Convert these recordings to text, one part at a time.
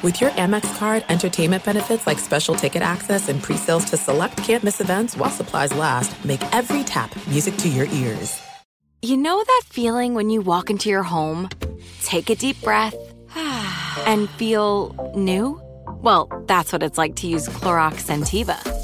With your Amex card, entertainment benefits like special ticket access and pre-sales to select campus events while supplies last, make every tap music to your ears. You know that feeling when you walk into your home, take a deep breath, and feel new? Well, that's what it's like to use Clorox Scentiva.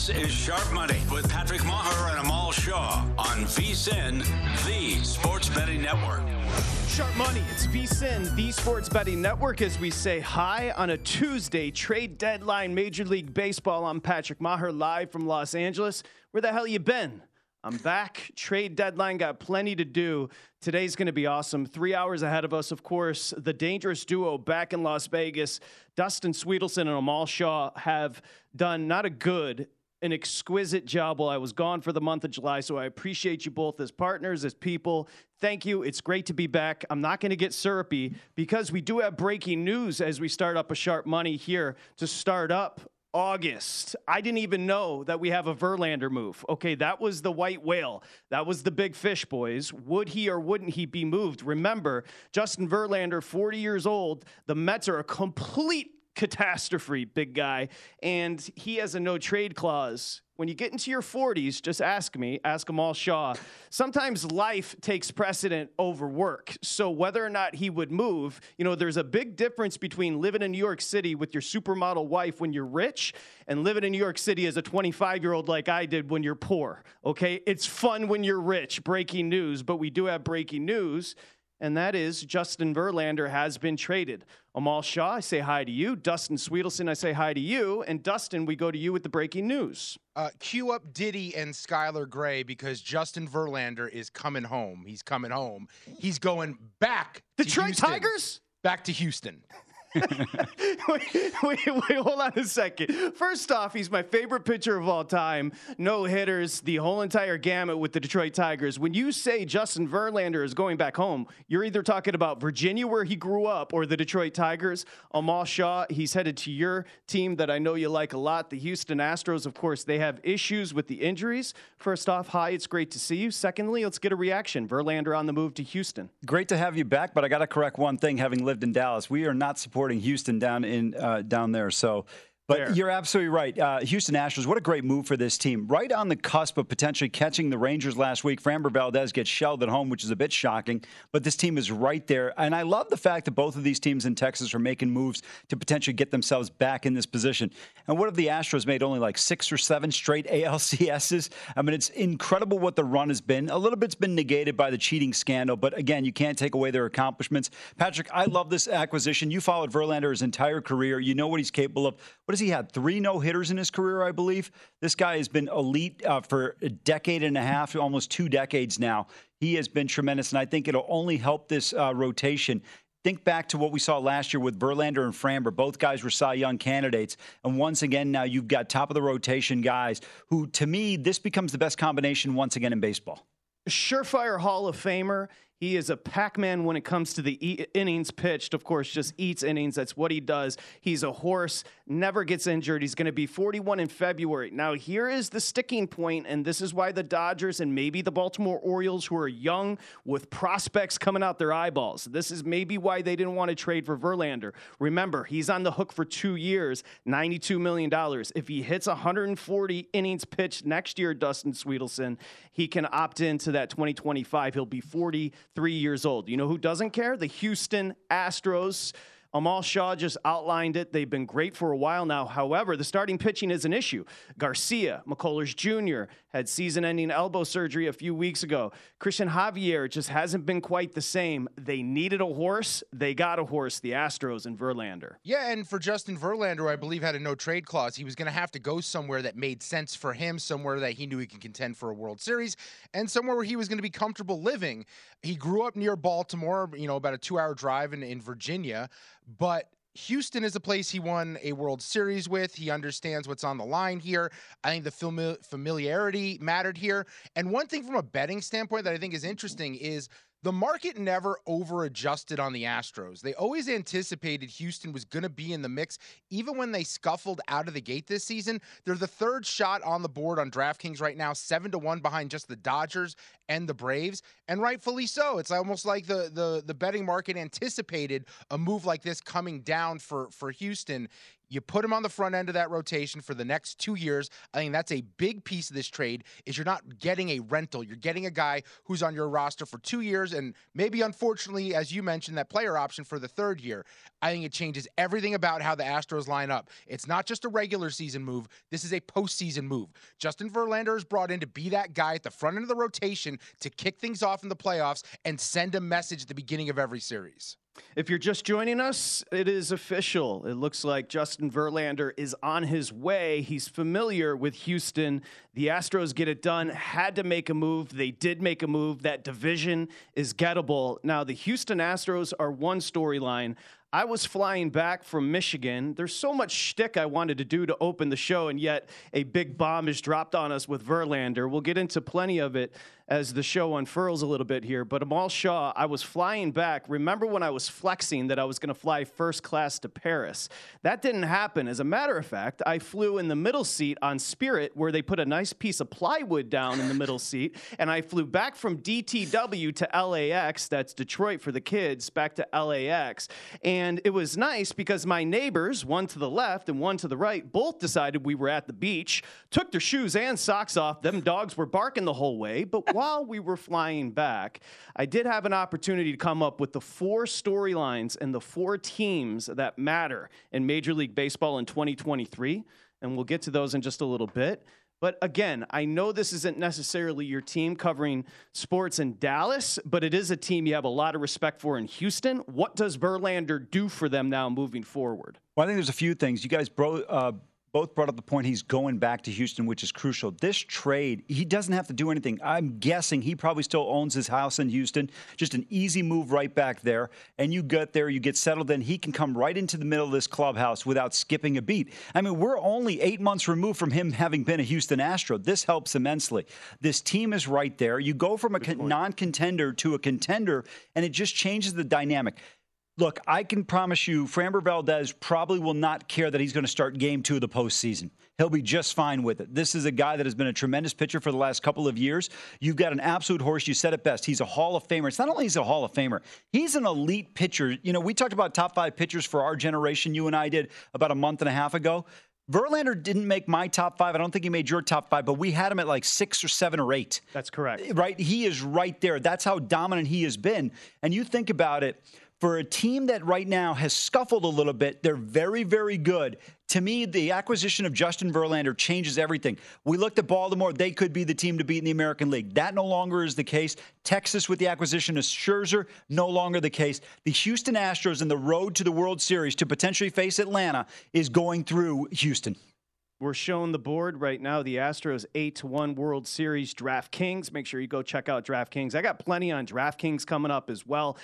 This is Sharp Money with Patrick Meagher and Amal Shah on VSIN, the Sports Betting Network. Sharp Money, it's VSIN, the Sports Betting Network, as we say hi on a Tuesday, trade deadline, Major League Baseball. I'm Patrick Meagher, live from Los Angeles. Where the hell you been? I'm back. Trade deadline got plenty to do. Today's going to be awesome. Three hours ahead of us, of course. The dangerous duo back in Las Vegas. Dustin Swedelson and Amal Shah have done not a good, an exquisite job while I was gone for the month of July. So I appreciate you both as partners, as people. Thank you. It's great to be back. I'm not going to get syrupy because we do have breaking news as we start up a sharp money here to start up August. I didn't even know that we have a Verlander move. Okay, that was the white whale. That was the big fish, boys. Would he or wouldn't he be moved? Remember, Justin Verlander, 40 years old. The Mets are a complete catastrophe, big guy. And he has a no trade clause. When you get into your 40s, just ask me, ask Amal Shah. Sometimes life takes precedent over work. So whether or not he would move, you know, there's a big difference between living in New York City with your supermodel wife when you're rich and living in New York City as a 25 year old like I did when you're poor. Okay. It's fun when you're rich. Breaking news, but we do have breaking news and that is Justin Verlander has been traded. Amal Shah, I say hi to you. Dustin Swedelson, I say hi to you. And Dustin, we go to you with the breaking news. Uh, cue up Diddy and Skylar Grey because Justin Verlander is coming home. He's coming home. He's going back. The Detroit Tigers? Back to Houston wait, wait, wait, hold on a second. First off, he's my favorite pitcher of all time. No hitters, the whole entire gamut with the Detroit Tigers. When you say Justin Verlander is going back home, you're either talking about Virginia, where he grew up, or the Detroit Tigers. Amal Shah, he's headed to your team that I know you like a lot, the Houston Astros. Of course, they have issues with the injuries. First off, hi, it's great to see you. Secondly, let's get a reaction. Verlander on the move to Houston. Great to have you back, but I got to correct one thing having lived in Dallas. We are not supporting supporting Houston down in uh, down there. So but Fair. you're absolutely right. Uh, Houston Astros, what a great move for this team. Right on the cusp of potentially catching the Rangers last week. Framber Valdez gets shelled at home, which is a bit shocking, but this team is right there. And I love the fact that both of these teams in Texas are making moves to potentially get themselves back in this position. And what have the Astros made? Only like six or seven straight ALCSs? I mean, it's incredible what the run has been. A little bit's been negated by the cheating scandal, but again, you can't take away their accomplishments. Patrick, I love this acquisition. You followed Verlander his entire career. You know what he's capable of. What has he had? Three no hitters in his career, I believe. This guy has been elite uh, for a decade and a half, almost two decades now. He has been tremendous, and I think it'll only help this uh, rotation. Think back to what we saw last year with Verlander and Framber. Both guys were Cy Young candidates. And once again, now you've got top of the rotation guys who, to me, this becomes the best combination once again in baseball. Surefire Hall of Famer. He is a Pac Man when it comes to the e- innings pitched. Of course, just eats innings. That's what he does. He's a horse, never gets injured. He's going to be 41 in February. Now, here is the sticking point, and this is why the Dodgers and maybe the Baltimore Orioles, who are young with prospects coming out their eyeballs, this is maybe why they didn't want to trade for Verlander. Remember, he's on the hook for two years, $92 million. If he hits 140 innings pitched next year, Dustin Swedelson, he can opt into that 2025. He'll be 40 three years old. You know who doesn't care? The Houston Astros. Amal Shah just outlined it. They've been great for a while now. However, the starting pitching is an issue. Garcia, McCullers Jr., had season ending elbow surgery a few weeks ago. Cristian Javier just hasn't been quite the same. They needed a horse. They got a horse, the Astros and Verlander. Yeah, and for Justin Verlander, I believe had a no trade clause. He was going to have to go somewhere that made sense for him, somewhere that he knew he could contend for a World Series, and somewhere where he was going to be comfortable living. He grew up near Baltimore, you know, about a two hour drive in, in Virginia. But Houston is a place he won a World Series with. He understands what's on the line here. I think the familiarity mattered here. And one thing from a betting standpoint that I think is interesting is the market never over adjusted on the Astros. They always anticipated Houston was going to be in the mix, even when they scuffled out of the gate this season. They're the third shot on the board on DraftKings right now, seven to one behind just the Dodgers and the Braves, and rightfully so. It's almost like the the the betting market anticipated a move like this coming down for for Houston. You put him on the front end of that rotation for the next two years. I think that's a big piece of this trade. Is you're not getting a rental. You're getting a guy who's on your roster for two years, and maybe unfortunately, as you mentioned, that player option for the third year. I think it changes everything about how the Astros line up. It's not just a regular season move. This is a postseason move. Justin Verlander is brought in to be that guy at the front end of the rotation to kick things off in the playoffs and send a message at the beginning of every series. If you're just joining us, it is official. It looks like Justin Verlander is on his way. He's familiar with Houston. The Astros get it done, had to make a move. They did make a move. That division is gettable. Now, the Houston Astros are one storyline. I was flying back from Michigan. There's so much shtick I wanted to do to open the show, and yet a big bomb is dropped on us with Verlander. We'll get into plenty of it as the show unfurls a little bit here. But Amal Shah, I was flying back. Remember when I was flexing that I was going to fly first class to Paris? That didn't happen. As a matter of fact, I flew in the middle seat on Spirit, where they put a nice piece of plywood down in the middle seat, and I flew back from DTW to LAX. That's Detroit for the kids, back to LAX. And and it was nice because my neighbors, one to the left and one to the right, both decided we were at the beach, took their shoes and socks off. Them dogs were barking the whole way. But while we were flying back, I did have an opportunity to come up with the four storylines and the four teams that matter in Major League Baseball in 2023. And we'll get to those in just a little bit. But again, I know this isn't necessarily your team covering sports in Dallas, but it is a team you have a lot of respect for in Houston. What does Verlander do for them now moving forward? Well, I think there's a few things. You guys bro, uh, both brought up the point he's going back to Houston, which is crucial. This trade, he doesn't have to do anything. I'm guessing he probably still owns his house in Houston. Just an easy move right back there. And you get there, you get settled, then he can come right into the middle of this clubhouse without skipping a beat. I mean, we're only eight months removed from him having been a Houston Astro. This helps immensely. This team is right there. You go from a con- non contender to a contender, and it just changes the dynamic. Look, I can promise you, Framber Valdez probably will not care that he's going to start game two of the postseason. He'll be just fine with it. This is a guy that has been a tremendous pitcher for the last couple of years. You've got an absolute horse. You said it best. He's a Hall of Famer. It's not only he's a Hall of Famer, he's an elite pitcher. You know, we talked about top five pitchers for our generation. You and I did about a month and a half ago. Verlander didn't make my top five. I don't think he made your top five, but we had him at like six or seven or eight. That's correct. Right? He is right there. That's how dominant he has been. And you think about it for a team that right now has scuffled a little bit, they're very, very good. To me, the acquisition of Justin Verlander changes everything. We looked at Baltimore, they could be the team to beat in the American League. That no longer is the case. Texas, with the acquisition of Scherzer, no longer the case. The Houston Astros and the road to the World Series to potentially face Atlanta is going through Houston. We're showing the board right now. The Astros 8 to 1 World Series DraftKings. Make sure you go check out DraftKings. I got plenty on DraftKings coming up as well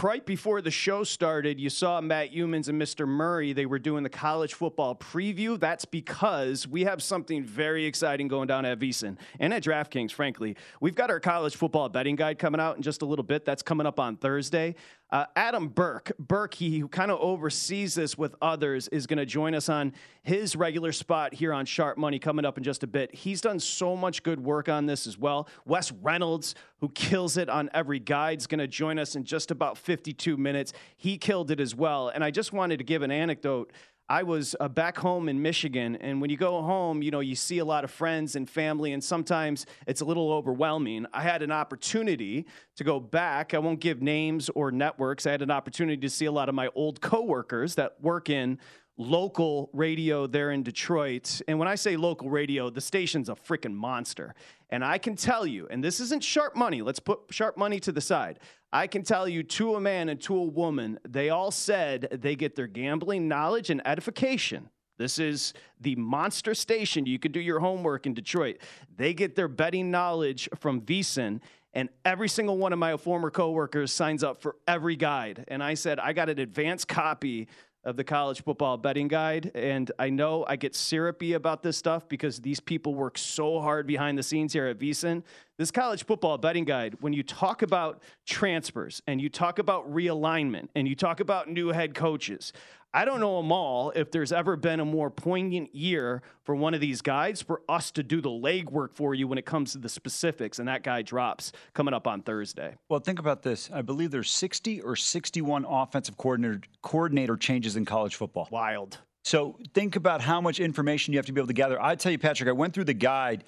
right before the show started, you saw Matt Youmans and Mr. Murray. They were doing the college football preview. That's because we have something very exciting going down at VSiN and at DraftKings, frankly. We've got our college football betting guide coming out in just a little bit. That's coming up on Thursday. Uh, Adam Burke, Burke, he who kind of oversees this with others, is going to join us on his regular spot here on Sharp Money coming up in just a bit. He's done so much good work on this as well. Wes Reynolds, who kills it on every guide, is going to join us in just about 52 minutes. He killed it as well. And I just wanted to give an anecdote I was uh, back home in Michigan, and when you go home, you know, you see a lot of friends and family, and sometimes it's a little overwhelming. I had an opportunity to go back. I won't give names or networks. I had an opportunity to see a lot of my old coworkers that work in local radio there in Detroit. And when I say local radio, the station's a freaking monster. And I can tell you, and this isn't sharp money, let's put sharp money to the side. I can tell you to a man and to a woman, they all said they get their gambling knowledge and edification. This is the monster station. You could do your homework in Detroit. They get their betting knowledge from VSIN and every single one of my former coworkers signs up for every guide. And I said, I got an advanced copy of the college football betting guide. And I know I get syrupy about this stuff because these people work so hard behind the scenes here at VSIN. This college football betting guide, when you talk about transfers and you talk about realignment and you talk about new head coaches, I don't know them all if there's ever been a more poignant year for one of these guys for us to do the legwork for you when it comes to the specifics. And that guy drops coming up on Thursday. Well, think about this. I believe there's 60 or 61 offensive coordinator coordinator changes in college football. Wild. So think about how much information you have to be able to gather. I tell you, Patrick, I went through the guide.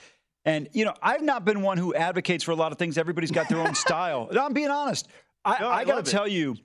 And, you know, I've not been one who advocates for a lot of things. Everybody's got their own style. I'm being honest. I, no, I, I got to tell you,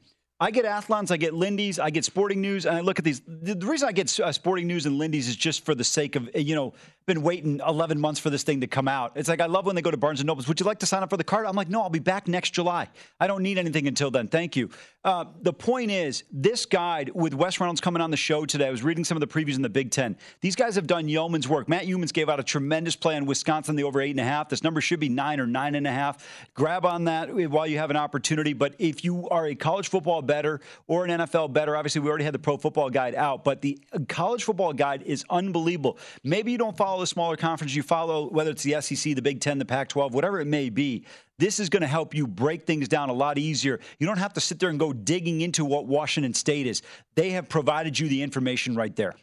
I get Athlons, I get Lindy's, I get Sporting News, and I look at these. The, reason I get uh, Sporting News and Lindy's is just for the sake of, you know, been waiting 11 months for this thing to come out. It's like I love when they go to Barnes and Nobles. Would you like to sign up for the card? I'm like, no, I'll be back next July. I don't need anything until then. Thank you. Uh, the point is, this guide with Wes Reynolds coming on the show today. I was reading some of the previews in the Big Ten. These guys have done yeoman's work. Matt Youmans gave out a tremendous play in Wisconsin, the over eight and a half. This number should be nine or nine and a half. Grab on that while you have an opportunity. But if you are a college football bettor or an NFL bettor, obviously we already had the pro football guide out, but the college football guide is unbelievable. Maybe you don't follow the smaller conference you follow, whether it's the SEC, the Big Ten, the Pac 12, whatever it may be, this is going to help you break things down a lot easier. You don't have to sit there and go digging into what Washington State is. They have provided you the information right there.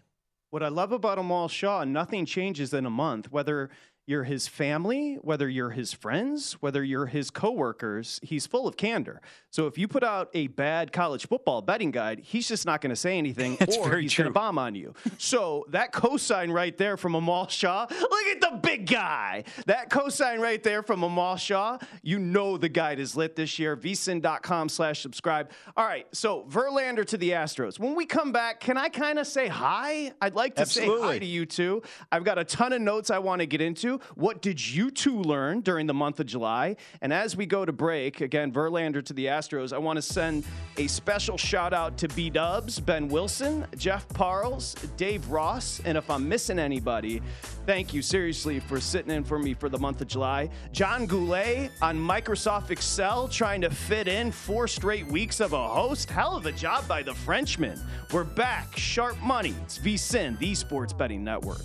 What I love about Amal Shah, nothing changes in a month, whether you're his family, whether you're his friends, whether you're his coworkers, he's full of candor. So if you put out a bad college football betting guide, he's just not going to say anything That's or he's going to bomb on you. so that cosign right there from Amal Shah, look at the big guy. That cosign right there from Amal Shah, you know the guide is lit this year. vsin.com slash subscribe. All right, so Verlander to the Astros. When we come back, can I kind of say hi? I'd like to Absolutely. say hi to you two. I've got a ton of notes I want to get into. What did you two learn during the month of July? And as we go to break, again, Verlander to the Astros, I want to send a special shout out to B Dubs, Ben Wilson, Jeff Parles, Dave Ross, and if I'm missing anybody, thank you seriously for sitting in for me for the month of July. John Goulet on Microsoft Excel trying to fit in four straight weeks of a host. Hell of a job by the Frenchman. We're back. Sharp money. It's VSIN, the Sports Betting Network.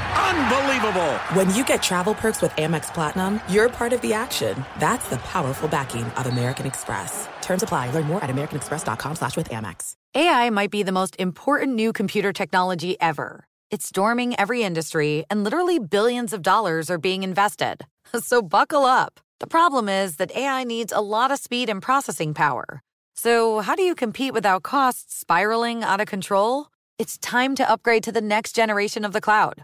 Unbelievable! When you get travel perks with Amex Platinum, you're part of the action. That's the powerful backing of American Express. Terms apply. Learn more at americanexpress.com slash with Amex. AI might be the most important new computer technology ever. It's storming every industry, and literally billions of dollars are being invested. So buckle up. The problem is that AI needs a lot of speed and processing power. So how do you compete without costs spiraling out of control? It's time to upgrade to the next generation of the cloud.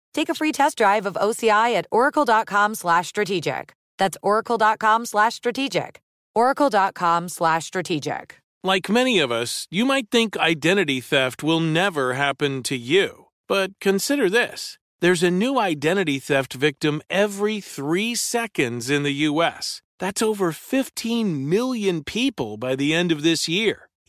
take a free test drive of OCI at oracle.com slash strategic. That's oracle.com slash strategic. oracle.com slash strategic. Like many of us, you might think identity theft will never happen to you. But consider this. There's a new identity theft victim every three seconds in the U.S. That's over 15 million people by the end of this year,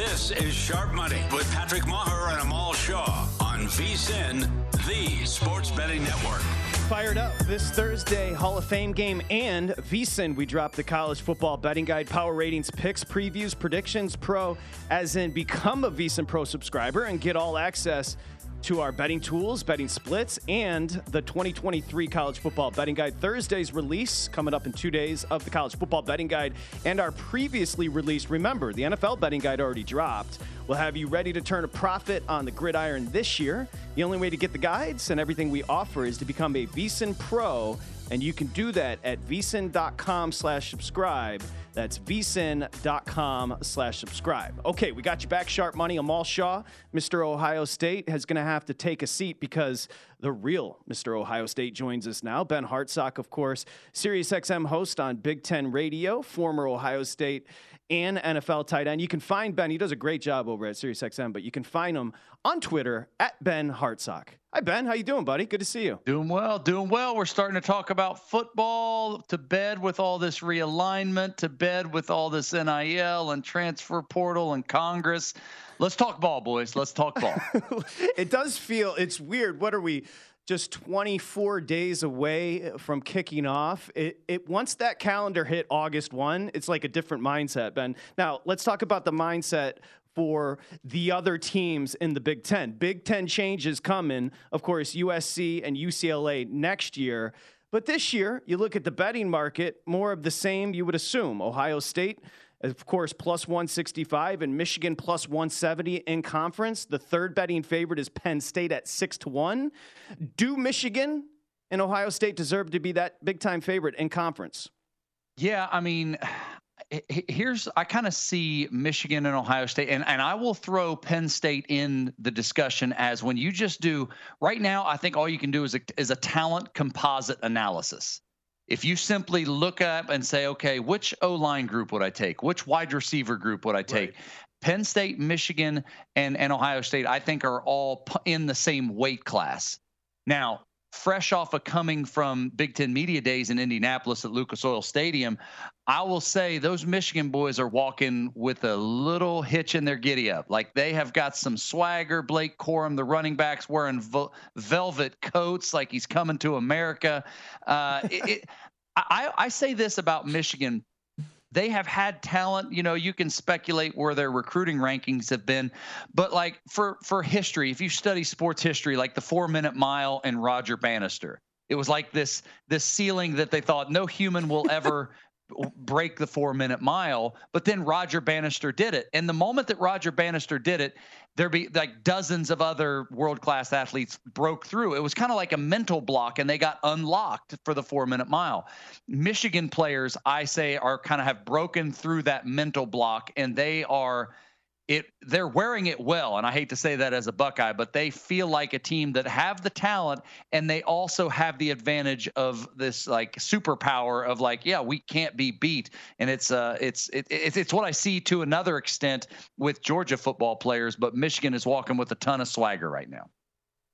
This is Sharp Money with Patrick Meagher and Amal Shah on VSIN, the Sports Betting Network fired up this Thursday Hall of Fame game and VSIN. We dropped the college football betting guide, power ratings, picks, previews, predictions, pro, as in become a VSIN Pro subscriber and get all access to our betting tools, betting splits, and the 2023 College Football Betting Guide. Thursday's release coming up in two days of the College Football Betting Guide and our previously released, remember, the NFL Betting Guide already dropped. We'll have you ready to turn a profit on the gridiron this year. The only way to get the guides and everything we offer is to become a VSIN Pro, and you can do that at vsin.com slash subscribe. That's vsin.com slash subscribe. Okay, we got you back, Sharp Money. Amal Shah, Mr. Ohio State, is going to have to take a seat because the real Mr. Ohio State joins us now. Ben Hartsock, of course, SiriusXM host on Big Ten Radio, former Ohio State and NFL tight end. You can find Ben. He does a great job over at SiriusXM, but you can find him on Twitter at Ben Hartsock. Hi Ben, how you doing, buddy? Good to see you. Doing well, doing well. We're starting to talk about football. To bed with all this realignment. To bed with all this NIL and transfer portal and Congress. Let's talk ball, boys. Let's talk ball. it does feel it's weird. What are we? Just 24 days away from kicking off. It, it once that calendar hit August 1, it's like a different mindset, Ben. Now, let's talk about the mindset for the other teams in the Big 10. Big 10 changes coming, of course, USC and UCLA next year. But this year, you look at the betting market, more of the same you would assume. Ohio State of course, plus 165 and Michigan plus 170 in conference. The third betting favorite is Penn State at 6 to 1. Do Michigan and Ohio State deserve to be that big time favorite in conference? Yeah, I mean, here's I kind of see Michigan and Ohio State, and, and I will throw Penn State in the discussion as when you just do right now. I think all you can do is a, is a talent composite analysis if you simply look up and say, okay, which O line group would I take? Which wide receiver group would I take? Right. Penn State, Michigan, and, and Ohio State, I think, are all in the same weight class. Now, fresh off of coming from Big Ten Media Days in Indianapolis at Lucas Oil Stadium, I will say those Michigan boys are walking with a little hitch in their giddy up. Like they have got some swagger. Blake Corum, the running backs, wearing velvet coats like he's coming to America. Uh, it, it, I, I say this about Michigan they have had talent you know you can speculate where their recruiting rankings have been but like for for history if you study sports history like the 4 minute mile and Roger Bannister it was like this this ceiling that they thought no human will ever break the 4 minute mile but then Roger Bannister did it and the moment that Roger Bannister did it there be like dozens of other world class athletes broke through. It was kind of like a mental block, and they got unlocked for the four minute mile. Michigan players, I say, are kind of have broken through that mental block, and they are it they're wearing it well and i hate to say that as a buckeye but they feel like a team that have the talent and they also have the advantage of this like superpower of like yeah we can't be beat. And it's uh it's it, it's it's what i see to another extent with georgia football players but michigan is walking with a ton of swagger right now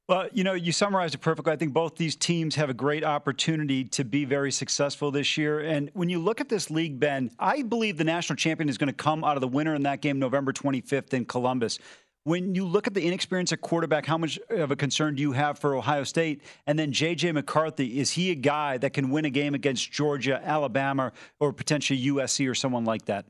well, you know, you summarized it perfectly. I think both these teams have a great opportunity to be very successful this year. And when you look at this league, Ben, I believe the national champion is going to come out of the winner in that game November 25th in Columbus. When you look at the inexperience at quarterback, how much of a concern do you have for Ohio State? And then J.J. McCarthy, is he a guy that can win a game against Georgia, Alabama, or potentially USC or someone like that?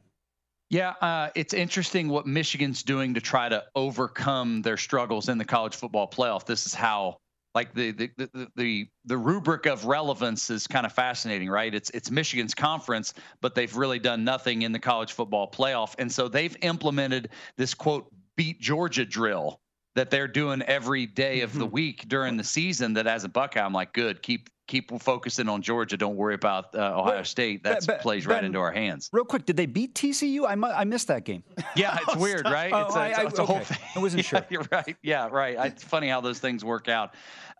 Yeah, uh, it's interesting what Michigan's doing to try to overcome their struggles in the college football playoff. This is how like the the the the, the rubric of relevance is kind of fascinating, right? It's it's Michigan's conference, but they've really done nothing in the college football playoff, and so they've implemented this quote beat Georgia drill that they're doing every day of the mm-hmm. week during the season. That as a Buckeye, I'm like, good, keep keep focusing on Georgia. Don't worry about uh, Ohio State. That plays right into our hands. Real quick, did they beat TCU? I, I missed that game. Yeah, it's weird, right? Oh, it's a, I, it's a okay. whole thing. I wasn't sure. yeah, you're right. Yeah, right. It's funny how those things work out.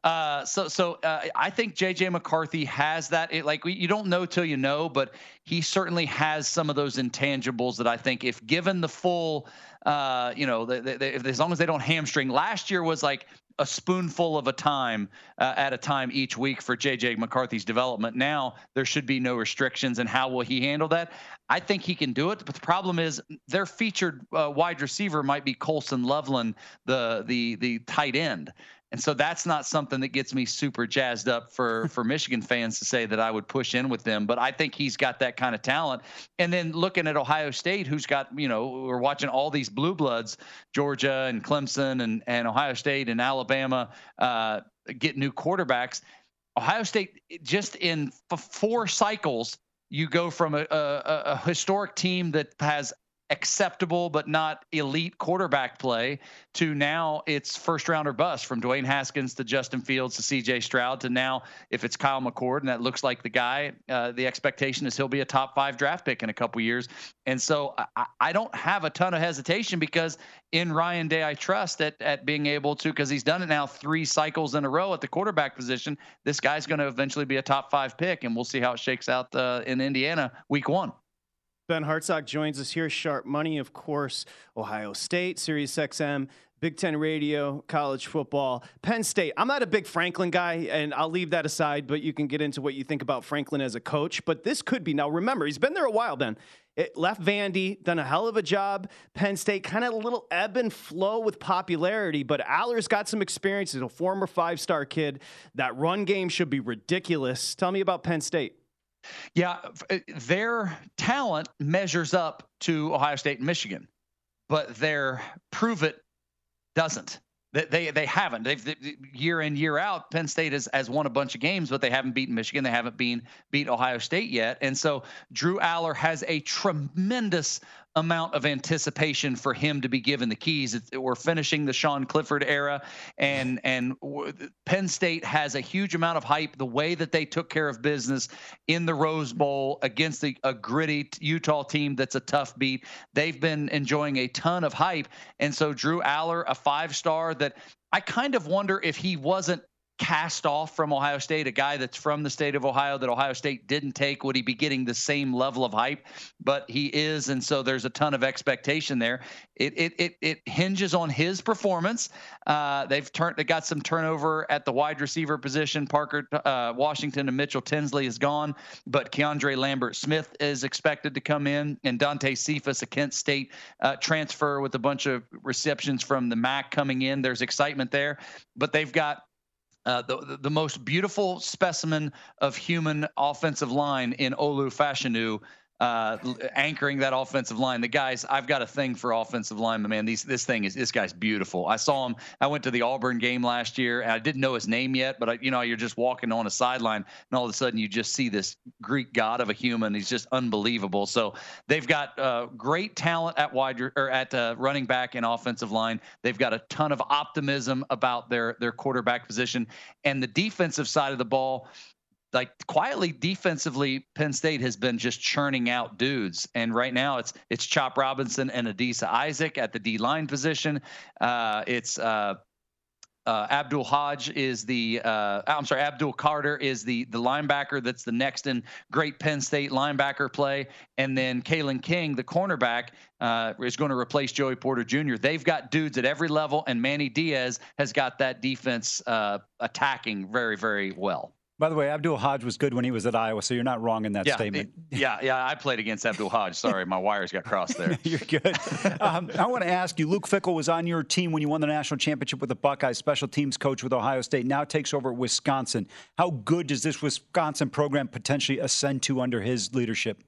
Uh, so, so uh, I think JJ McCarthy has that. It, like you don't know till you know, but he certainly has some of those intangibles that I think, if given the full, uh, you know, the, the, the, as long as they don't hamstring. Last year was like a spoonful of a time uh, at a time each week for JJ McCarthy's development. Now there should be no restrictions, and how will he handle that? I think he can do it, but the problem is their featured uh, wide receiver might be Colston Loveland, the the the tight end. And so that's not something that gets me super jazzed up for for Michigan fans to say that I would push in with them. But I think he's got that kind of talent. And then looking at Ohio State, who's got you know we're watching all these blue bloods, Georgia and Clemson and and Ohio State and Alabama uh, get new quarterbacks. Ohio State just in four cycles you go from a, a, a, historic team that has acceptable but not elite quarterback play to now it's first round or bust from Dwayne Haskins to Justin Fields to CJ Stroud to now if it's Kyle McCord and that looks like the guy uh, the expectation is he'll be a top five draft pick in a couple years and so I, I, don't have a ton of hesitation because in Ryan Day I trust at, at being able to because he's done it now three cycles in a row at the quarterback position this guy's going to eventually be a top five pick and we'll see how it shakes out uh, in Indiana week one. Ben Hartsock joins us here. Sharp Money, of course, Ohio State, Sirius XM, Big Ten Radio, college football, Penn State. I'm not a big Franklin guy, and I'll leave that aside, but you can get into what you think about Franklin as a coach. But this could be now, remember, he's been there a while, Ben. It left Vandy, done a hell of a job. Penn State, kind of a little ebb and flow with popularity, but Allar's got some experience. He's a former five star kid. That run game should be ridiculous. Tell me about Penn State. Yeah, uh, their talent measures up to Ohio State and Michigan, but their prove it doesn't. They they haven't. They've they, year in year out. Penn State has, has won a bunch of games, but they haven't beaten Michigan. They haven't been beat Ohio State yet. And so Drew Allar has a tremendous amount of anticipation for him to be given the keys. We're finishing the Sean Clifford era, and and Penn State has a huge amount of hype. The way that they took care of business in the Rose Bowl against the, a gritty Utah team that's a tough beat, they've been enjoying a ton of hype. And so Drew Allar, a five star that I kind of wonder if he wasn't cast off from Ohio State, a guy that's from the state of Ohio that Ohio State didn't take, would he be getting the same level of hype? But he is, and so there's a ton of expectation there. It it it, it hinges on his performance. Uh, they've turned they got some turnover at the wide receiver position. Parker uh, Washington and Mitchell Tinsley is gone, but Keandre Lambert Smith is expected to come in, and Dante Cephas, a Kent State uh, transfer with a bunch of receptions from the MAC coming in. There's excitement there, but they've got uh, the, the most beautiful specimen of human offensive line in Olu Fashanu uh, anchoring that offensive line. The guys, I've got a thing for offensive linemen, man. These this thing is this guy's beautiful. I saw him. I went to the Auburn game last year, and I didn't know his name yet, but I, you know, you're just walking on a sideline, and all of a sudden you just see this Greek god of a human. He's just unbelievable. So they've got uh, great talent at wide or at uh, running back and offensive line. They've got a ton of optimism about their their quarterback position and the defensive side of the ball like quietly defensively, Penn State has been just churning out dudes. And right now it's it's Chop Robinson and Adisa Isaac at the D line position. Uh, it's uh, uh, Abdul Hodge is the uh, I'm sorry, Abdul Carter is the the linebacker that's the next in great Penn State linebacker play, and then Kalen King, the cornerback, uh, is going to replace Joey Porter Jr. They've got dudes at every level, and Manny Diaz has got that defense uh, attacking very very well. By the way, Abdul Hodge was good when he was at Iowa, so you're not wrong in that yeah, statement. It, yeah, yeah, I played against Abdul Hodge. Sorry, my wires got crossed there. you're good. Um, I want to ask you, Luke Fickell was on your team when you won the national championship with the Buckeyes, special teams coach with Ohio State, now takes over at Wisconsin. How good does this Wisconsin program potentially ascend to under his leadership?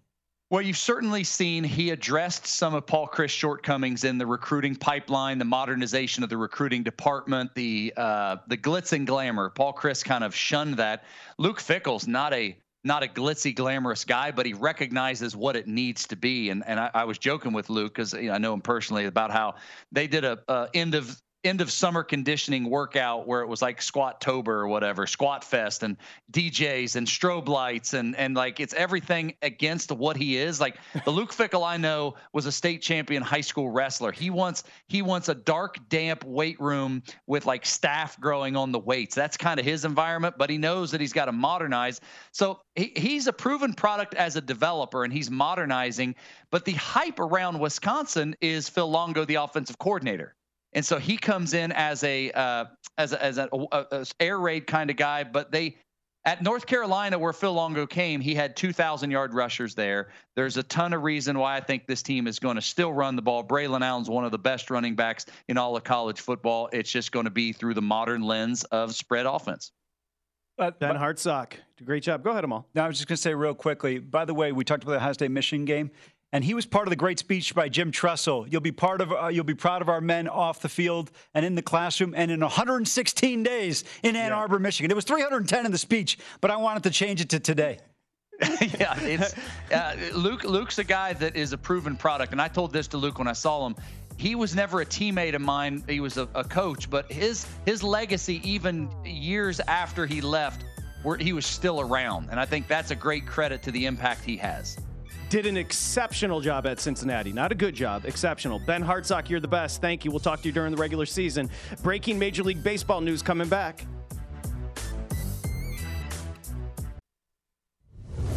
Well, you've certainly seen he addressed some of Paul Chryst shortcomings in the recruiting pipeline, the modernization of the recruiting department, the uh, the glitz and glamour. Paul Chryst kind of shunned that. Luke Fickell's not a not a glitzy, glamorous guy, but he recognizes what it needs to be. And and I, I was joking with Luke because you know, I know him personally about how they did a, a end of end of summer conditioning workout where it was like squat tober or whatever squat fest and djs and strobe lights and and like it's everything against what he is. Like the luke Fickell i know was a state champion high school wrestler. He wants he wants a dark damp weight room with like staff growing on the weights. That's kind of his environment but he knows that he's got to modernize. So he, he's a proven product as a developer and he's modernizing but the hype around wisconsin is phil longo the offensive coordinator and so he comes in as a uh, as a, as a, a, a air raid kind of guy. But they at North Carolina, where Phil Longo came, he had 2,000 yard rushers there. There's a ton of reason why I think this team is going to still run the ball. Braylon Allen's one of the best running backs in all of college football. It's just going to be through the modern lens of spread offense. But, ben Hartsock, great job. Go ahead, Amal. Now, I was just going to say real quickly. By the way, we talked about the Ohio State Michigan game. And he was part of the great speech by Jim Tressel. You'll be part of, uh, you'll be proud of our men off the field and in the classroom. And in 116 days in Ann yeah. Arbor, Michigan, it was 310 in the speech, but I wanted to change it to today. yeah, it's uh, Luke. Luke's a guy that is a proven product, and I told this to Luke when I saw him. He was never a teammate of mine. He was a, a coach, but his his legacy, even years after he left, where he was still around, and I think that's a great credit to the impact he has did an exceptional job at Cincinnati. Not a good job, exceptional. Ben Hartsock, you're the best. Thank you. We'll talk to you during the regular season. Breaking Major League Baseball news coming back.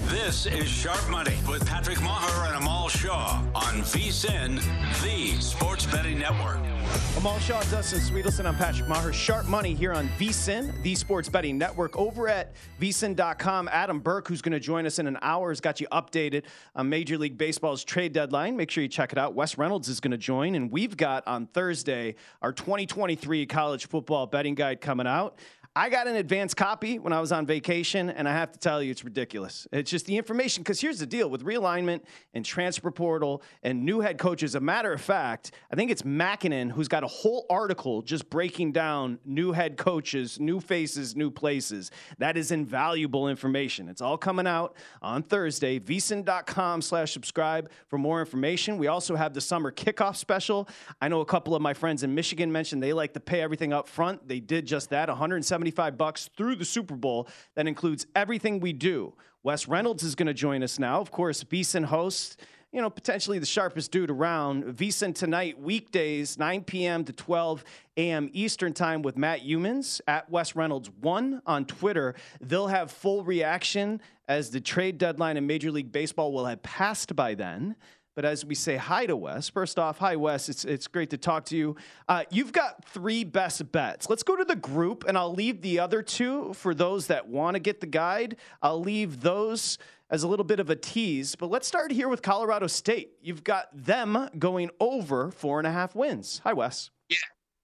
This is Sharp Money with Patrick Meagher and Amal Shah on VSIN, the Sports Betting Network. Amal Shah, Dustin Swedelson. I'm Patrick Meagher. Sharp Money here on VSIN, the Sports Betting Network. Over at VSIN.com, Adam Burke, who's going to join us in an hour, has got you updated on Major League Baseball's trade deadline. Make sure you check it out. Wes Reynolds is going to join, and we've got on Thursday our 2023 college football betting guide coming out. I got an advance copy when I was on vacation, and I have to tell you, it's ridiculous. It's just the information, because here's the deal with realignment and transfer portal and new head coaches. A matter of fact, I think it's Makinen who's got a whole article just breaking down new head coaches, new faces, new places. That is invaluable information. It's all coming out on Thursday. VSIN.com slash subscribe for more information. We also have the summer kickoff special. I know a couple of my friends in Michigan mentioned they like to pay everything up front. They did just that, 170 75 bucks through the Super Bowl. That includes everything we do. Wes Reynolds is going to join us now. Of course, VSIN host, you know, potentially the sharpest dude around. VSIN tonight, weekdays, 9 p.m. to 12 a.m. Eastern Time with Matt Youmans at Wes Reynolds 1 on Twitter. They'll have full reaction as the trade deadline in Major League Baseball will have passed by then. But as we say hi to Wes, first off, hi Wes, it's it's great to talk to you. Uh, you've got three best bets. Let's go to the group, and I'll leave the other two for those that want to get the guide. I'll leave those as a little bit of a tease. But let's start here with Colorado State. You've got them going over four and a half wins. Hi Wes. Yeah.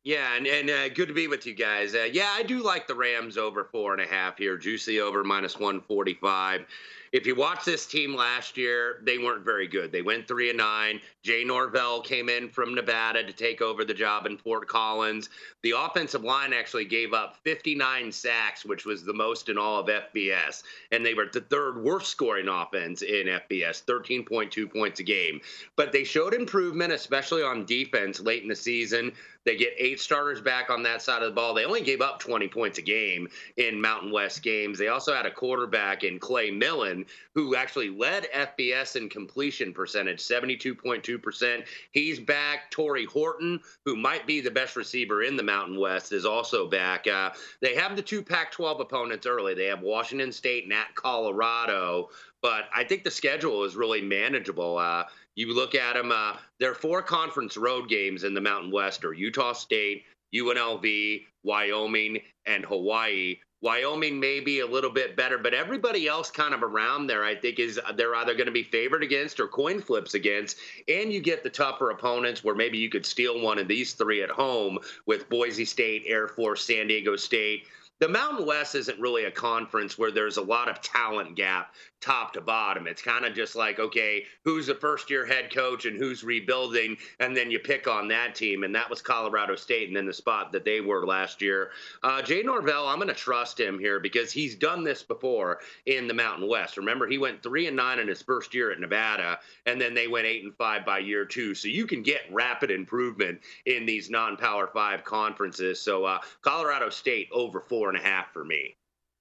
Yeah, and, and uh, good to be with you guys. Uh, yeah, I do like the Rams over four and a half here. Juicy over minus 145 if you watch this team last year, they weren't very good. They went three and nine. Jay Norvell came in from Nevada to take over the job in Fort Collins. The offensive line actually gave up 59 sacks, which was the most in all of FBS. And they were the third worst scoring offense in FBS, 13.2 points a game. But they showed improvement, especially on defense late in the season. They get eight starters back on that side of the ball. They only gave up 20 points a game in Mountain West games. They also had a quarterback in Clay Millen who actually led FBS in completion percentage, 72.2%. He's back. Tory Horton, who might be the best receiver in the Mountain West, is also back. Uh, they have the two Pac 12 opponents early. They have Washington State and at Colorado but I think the schedule is really manageable. Uh, you look at them, uh, there are four conference road games in the Mountain West are Utah State, UNLV, Wyoming, and Hawaii. Wyoming may be a little bit better, but everybody else kind of around there, I think, is they're either going to be favored against or coin flips against. And you get the tougher opponents where maybe you could steal one of these three at home with Boise State, Air Force, San Diego State the Mountain West isn't really a conference where there's a lot of talent gap top to bottom. It's kind of just like, okay, who's the first year head coach and who's rebuilding, and then you pick on that team. And that was Colorado State, and then the spot that they were last year. Uh, Jay Norvell, I'm going to trust him here because he's done this before in the Mountain West. Remember, he went three and nine in his first year at Nevada, and then they went eight and five by year two. So you can get rapid improvement in these non-power five conferences. So uh, Colorado State over four and a half for me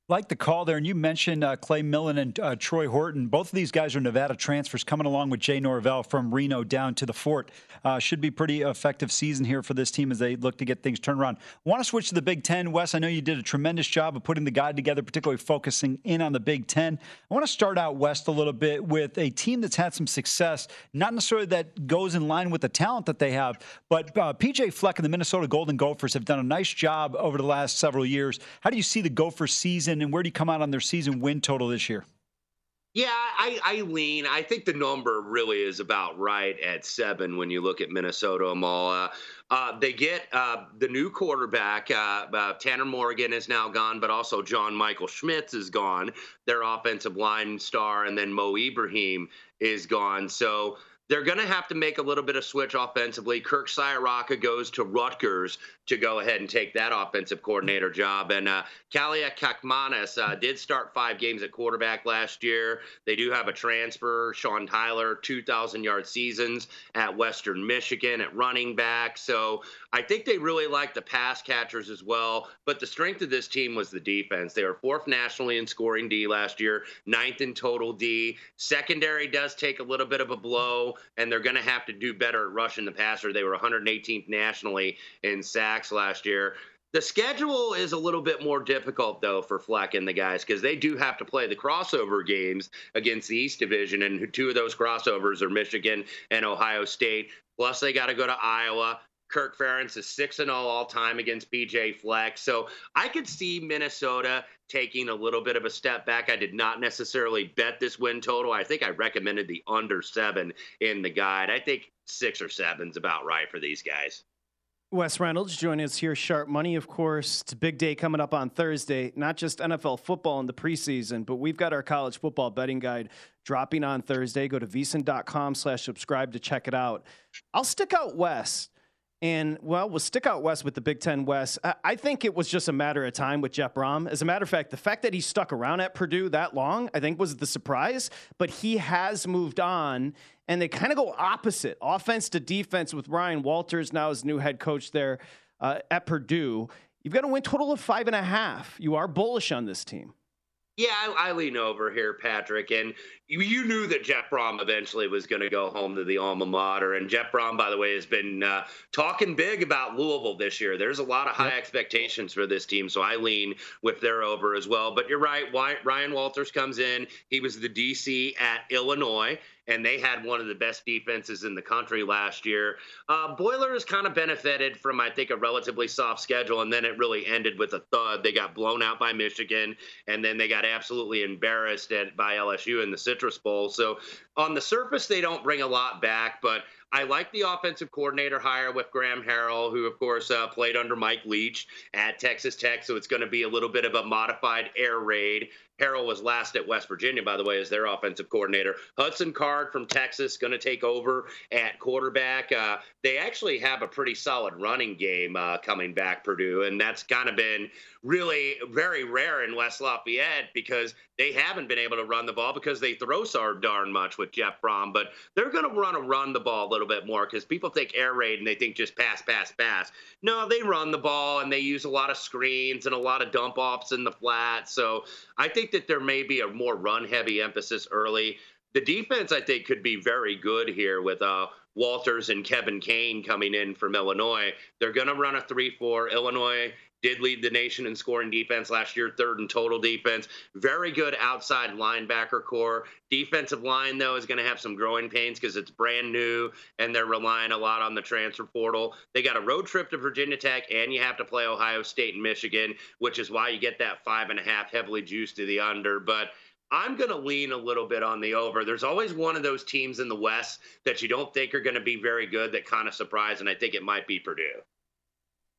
like the call there, and you mentioned uh, Clay Millen and uh, Tory Horton. Both of these guys are Nevada transfers coming along with Jay Norvell from Reno down to the Fort. Uh, should be pretty effective season here for this team as they look to get things turned around. Want to switch to the Big Ten, Wes? I know you did a tremendous job of putting the guide together, particularly focusing in on the Big Ten. I want to start out west a little bit with a team that's had some success, not necessarily that goes in line with the talent that they have, but uh, PJ Fleck and the Minnesota Golden Gophers have done a nice job over the last several years. How do you see the Gophers season? And where do you come out on their season win total this year? Yeah, I, I lean. I think the number really is about right at seven when you look at Minnesota. Amal. Uh, they get uh, the new quarterback. Uh, uh, Tanner Morgan is now gone, but also John Michael Schmitz is gone. Their offensive line star, and then Mo Ibrahim is gone. So they're going to have to make a little bit of switch offensively. Kirk Ciarrocca goes to Rutgers to go ahead and take that offensive coordinator job. And uh, Kaliakmanis uh, did start five games at quarterback last year. They do have a transfer, Sean Tyler, 2,000 yard seasons at Western Michigan at running back. So I think they really like the pass catchers as well. But the strength of this team was the defense. They were fourth nationally in scoring D last year, ninth in total D. Secondary does take a little bit of a blow, and they're going to have to do better at rushing the passer. They were 118th nationally in sacks last year. The schedule is a little bit more difficult, though, for Fleck and the guys because they do have to play the crossover games against the East Division, and two of those crossovers are Michigan and Ohio State. Plus, they got to go to Iowa. Kirk Ferentz is 6 0 all time against PJ Fleck. So I could see Minnesota taking a little bit of a step back. I did not necessarily bet this win total. I think I recommended the under seven in the guide. I think six or seven's about right for these guys. Wes Reynolds joining us here, Sharp Money, of course. It's a big day coming up on Thursday. Not just NFL football in the preseason, but we've got our college football betting guide dropping on Thursday. Go to vsin.com slash subscribe to check it out. I'll stick out West and well, we'll stick out west with the Big Ten West. I think it was just a matter of time with Jeff Brohm. As a matter of fact, the fact that he stuck around at Purdue that long, I think, was the surprise. But he has moved on, and they kind of go opposite offense to defense with Ryan Walters now as new head coach there uh, at Purdue. You've got a win total of five and a half. You are bullish on this team. Yeah, I, I, lean over here, Patrick, and you, you knew that Jeff Brohm eventually was going to go home to the alma mater. And Jeff Brohm, by the way, has been uh, talking big about Louisville this year. There's a lot of high yep. expectations for this team, so I lean with their over as well. But you're right, Ryan Walters comes in. He was the DC at Illinois and they had one of the best defenses in the country last year. Uh, Boilers kind of benefited from, I think, a relatively soft schedule, and then it really ended with a thud. They got blown out by Michigan, and then they got absolutely embarrassed at, by LSU in the Citrus Bowl. So on the surface, they don't bring a lot back, but I like the offensive coordinator hire with Graham Harrell, who, of course, uh, played under Mike Leach at Texas Tech. So it's going to be a little bit of a modified air raid. Harrell was last at West Virginia, by the way, as their offensive coordinator. Hudson Card from Texas going to take over at quarterback. Uh, they actually have a pretty solid running game uh, coming back, Purdue, and that's kind of been really very rare in West Lafayette because they haven't been able to run the ball because they throw so darn much with Jeff Brohm. But they're going to run a run the ball a little bit more because people think air raid and they think just pass, pass, pass. No, they run the ball and they use a lot of screens and a lot of dump offs in the flat. So I think that there may be a more run heavy emphasis early. The defense, I think, could be very good here with uh, Walters and Kevin Kane coming in from Illinois. They're going to run a 3 4. Illinois did lead the nation in scoring defense last year, third in total defense. Very good outside linebacker core. Defensive line, though, is going to have some growing pains because it's brand new and they're relying a lot on the transfer portal. They got a road trip to Virginia Tech and you have to play Ohio State and Michigan, which is why you get that five and a half heavily juiced to the under. But I'm going to lean a little bit on the over. There's always one of those teams in the West that you don't think are going to be very good that kind of surprise, and I think it might be Purdue.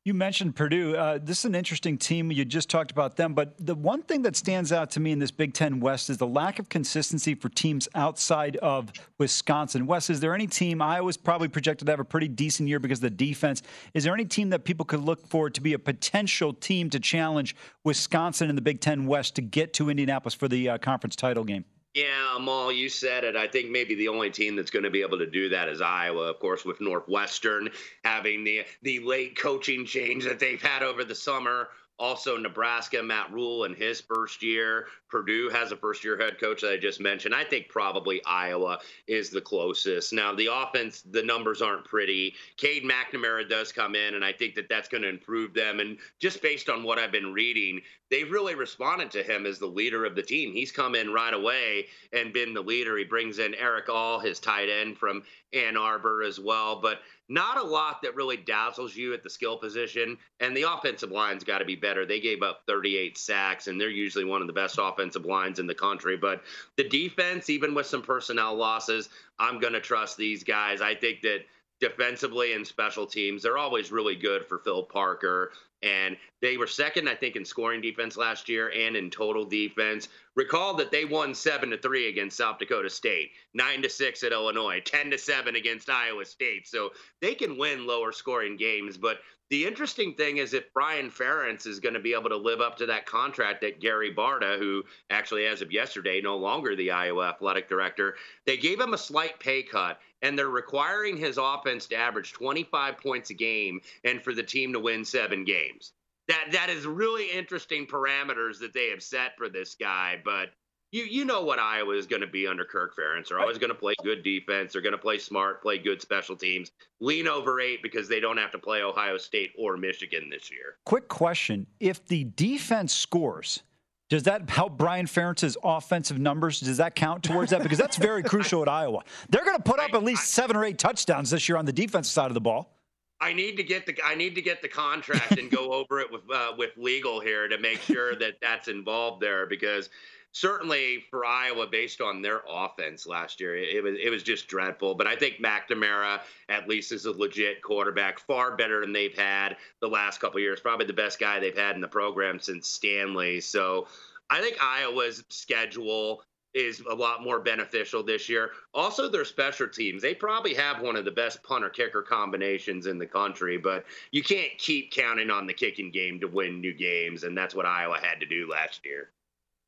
You mentioned Purdue. Uh, this is an interesting team. You just talked about them, but the one thing that stands out to me in this Big Ten West is the lack of consistency for teams outside of Wisconsin. Wes, is there any team? Iowa's probably projected to have a pretty decent year because of the defense. Is there any team that people could look for to be a potential team to challenge Wisconsin in the Big Ten West to get to Indianapolis for the uh, conference title game? Yeah, Amal, you said it. I think maybe the only team that's going to be able to do that is Iowa, of course, with Northwestern having the the late coaching change that they've had over the summer. Also, Nebraska, Matt Rhule in his first year. Purdue has a first year head coach that I just mentioned. I think probably Iowa is the closest. Now, the offense, the numbers aren't pretty. Cade McNamara does come in, and I think that that's going to improve them. And just based on what I've been reading, they've really responded to him as the leader of the team. He's come in right away and been the leader. He brings in Erick All, his tight end from Ann Arbor as well. But not a lot that really dazzles you at the skill position. And the offensive line's got to be better. They gave up 38 sacks, and they're usually one of the best offensive lines in the country. But the defense, even with some personnel losses, I'm going to trust these guys. I think that defensively and special teams, they're always really good for Phil Parker. And they were second, I think, in scoring defense last year and in total defense. Recall that they won seven to three against South Dakota State, nine to six at Illinois, ten to seven against Iowa State. So they can win lower scoring games. But the interesting thing is if Brian Ferentz is going to be able to live up to that contract that Gary Barta, who actually as of yesterday no longer the Iowa athletic director, they gave him a slight pay cut and they're requiring his offense to average 25 points a game and for the team to win seven games. That that is really interesting parameters that they have set for this guy, but you you know what Iowa is going to be under Kirk Ferentz. They're always going to play good defense. They're going to play smart, play good special teams. Lean over eight because they don't have to play Ohio State or Michigan this year. Quick question: If the defense scores, does that help Brian Ferentz's offensive numbers? Does that count towards that? Because that's very crucial at Iowa. They're going to put up at least seven or eight touchdowns this year on the defensive side of the ball. I need to get the I need to get the contract and go over it with uh, with legal here to make sure that that's involved there because certainly for Iowa, based on their offense last year, it, was it was just dreadful. But I think McNamara at least is a legit quarterback, far better than they've had the last couple years. Probably the best guy they've had in the program since Stanley. So I think Iowa's schedule is a lot more beneficial this year. Also, their special teams. They probably have one of the best punter kicker combinations in the country, but you can't keep counting on the kicking game to win new games, and that's what Iowa had to do last year.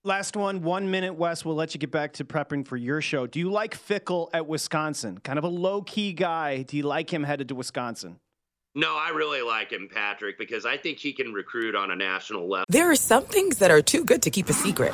Last one, one minute, Wes. We'll let you get back to prepping for your show. Do you like Fickell at Wisconsin? Kind of a low key guy. Do you like him headed to Wisconsin? No, I really like him, Patrick, because I think he can recruit on a national level. There are some things that are too good to keep a secret,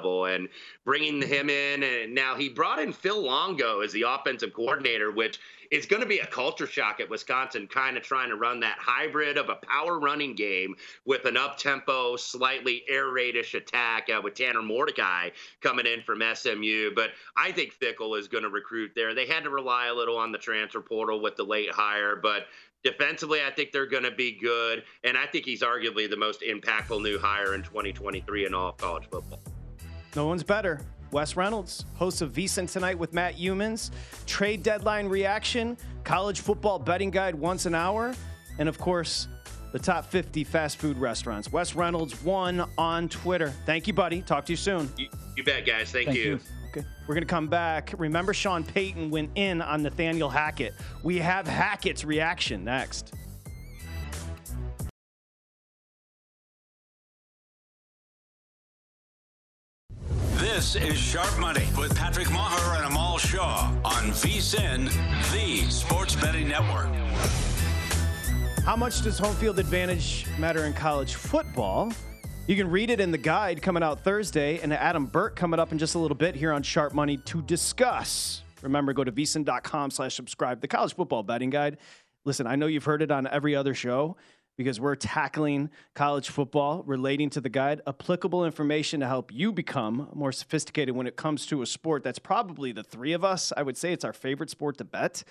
and bringing him in. And now he brought in Phil Longo as the offensive coordinator, which is going to be a culture shock at Wisconsin, kind of trying to run that hybrid of a power running game with an up tempo, slightly air raidish attack uh, with Tanner Mordecai coming in from SMU. But I think Fickell is going to recruit there. They had to rely a little on the transfer portal with the late hire, but Defensively, I think they're going to be good, and I think he's arguably the most impactful new hire in 2023 in all of college football. No one's better. Wes Reynolds, host of VSiN tonight with Matt Youmans, trade deadline reaction, college football betting guide once an hour, and of course, the top 50 fast food restaurants. Wes Reynolds one on Twitter. Thank you, buddy. Talk to you soon. You, you bet, guys. Thank, Thank you. you. Okay. We're going to come back. Remember, Sean Payton went in on Nathaniel Hackett. We have Hackett's reaction next. This is Sharp Money with Patrick Meagher and Amal Shah on VSIN, the Sports Betting Network. How much does home field advantage matter in college football? You can read it in the guide coming out Thursday, and Adam Burke coming up in just a little bit here on Sharp Money to discuss. Remember, go to vsin.com slash subscribe, the college football betting guide. Listen, I know you've heard it on every other show because we're tackling college football relating to the guide, applicable information to help you become more sophisticated when it comes to a sport that's probably the three of us. I would say it's our favorite sport to bet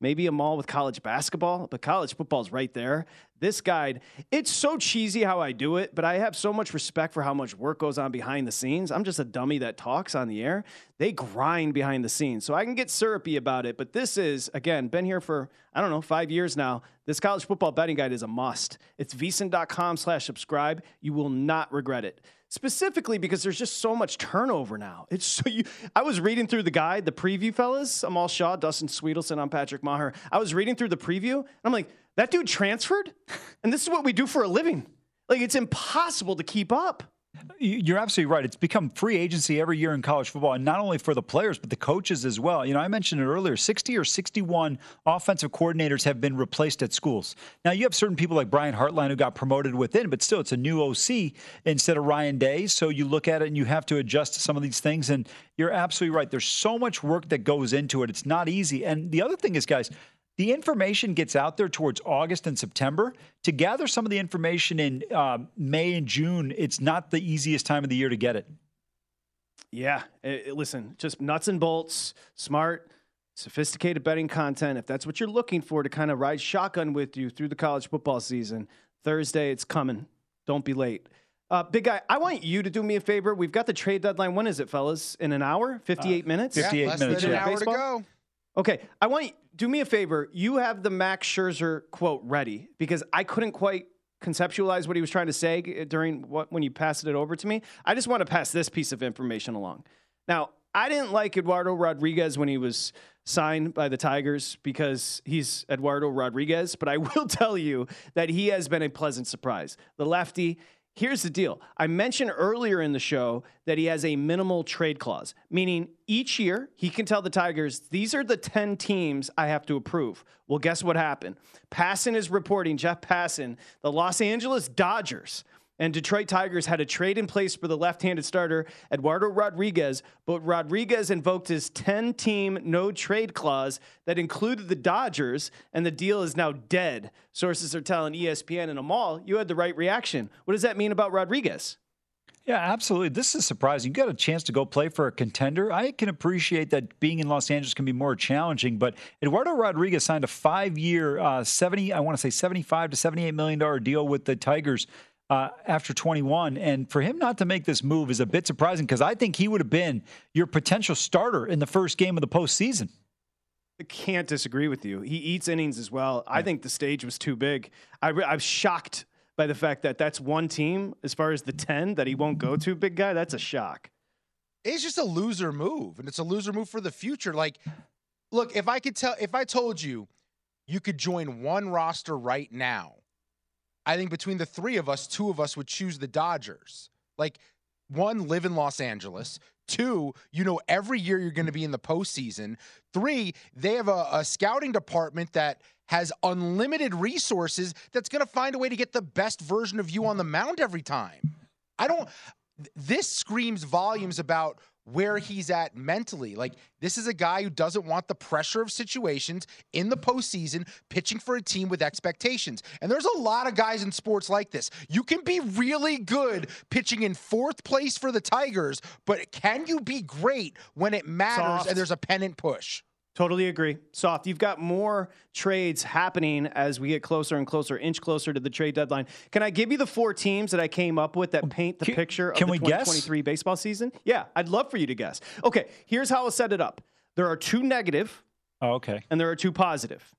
maybe Amal with college basketball, but college football is right there. This guide, it's so cheesy how I do it, but I have so much respect for how much work goes on behind the scenes. I'm just a dummy that talks on the air. They grind behind the scenes. So I can get syrupy about it, but this is, again, been here for, I don't know, five years now. This college football betting guide is a must. It's vsin.com slash subscribe. You will not regret it specifically because there's just so much turnover now. It's so you. I was reading through the guide, the preview, fellas. Amal Shah, Dustin Swedelson, I'm Patrick Meagher. I was reading through the preview, and I'm like, that dude transferred, and this is what we do for a living. Like it's impossible to keep up. You're absolutely right. It's become free agency every year in college football, and not only for the players, but the coaches as well. You know, I mentioned it earlier 60 or 61 offensive coordinators have been replaced at schools. Now, you have certain people like Brian Hartline who got promoted within, but still, it's a new OC instead of Ryan Day. So you look at it and you have to adjust to some of these things. And you're absolutely right. There's so much work that goes into it. It's not easy. And the other thing is, guys, the information gets out there towards August and September. To gather some of the information in uh, May and June, it's not the easiest time of the year to get it. Yeah. It, it, listen, just nuts and bolts, smart, sophisticated betting content. If that's what you're looking for to kind of ride shotgun with you through the college football season, Thursday, it's coming. Don't be late. Uh, big guy, I want you to do me a favor. We've got the trade deadline. When is it, fellas? In an hour? 58 uh, minutes? 58 yeah, minutes. Than an hour to go. Okay, I want do me a favor. You have the Max Scherzer quote ready because I couldn't quite conceptualize what he was trying to say during what when you passed it over to me. I just want to pass this piece of information along. Now, I didn't like Eduardo Rodriguez when he was signed by the Tigers because he's Eduardo Rodriguez, but I will tell you that he has been a pleasant surprise. The lefty, Here's the deal. I mentioned earlier in the show that he has a minimal trade clause, meaning each year he can tell the Tigers, these are the 10 teams I have to approve. Well, guess what happened? Passan is reporting, Jeff Passan, the Los Angeles Dodgers and Detroit Tigers had a trade in place for the left handed starter, Eduardo Rodriguez, but Rodriguez invoked his 10 team no trade clause that included the Dodgers, and the deal is now dead. Sources are telling ESPN and Amal, you had the right reaction. What does that mean about Rodriguez? Yeah, absolutely. This is surprising. You got a chance to go play for a contender. I can appreciate that being in Los Angeles can be more challenging, but Eduardo Rodriguez signed a five-year, uh, seventy, I want to say seventy-five to seventy-eight million dollar deal with the Tigers uh, after 21. And for him not to make this move is a bit surprising because I think he would have been your potential starter in the first game of the postseason. I can't disagree with you. He eats innings as well. I think the stage was too big. I am shocked by the fact that that's one team as far as the 10 that he won't go to, big guy. That's a shock. It's just a loser move, and it's a loser move for the future. Like, look, if I could tell, if I told you you could join one roster right now, I think between the three of us, two of us would choose the Dodgers. Like, one, live in Los Angeles. Two, you know, every year you're going to be in the postseason. Three, they have a, a scouting department that has unlimited resources that's going to find a way to get the best version of you on the mound every time. I don't, this screams volumes about where he's at mentally. Like, this is a guy who doesn't want the pressure of situations in the postseason, pitching for a team with expectations. And there's a lot of guys in sports like this. You can be really good pitching in fourth place for the Tigers, but can you be great when it matters Soft. and there's a pennant push? Totally agree. Soft, you've got more trades happening as we get closer and closer, inch closer to the trade deadline. Can I give you the four teams that I came up with that paint the can, picture of the 2023 guess? baseball season? Yeah, I'd love for you to guess. Okay, here's how I'll set it up. There are two negative. Oh, okay. And there are two positive.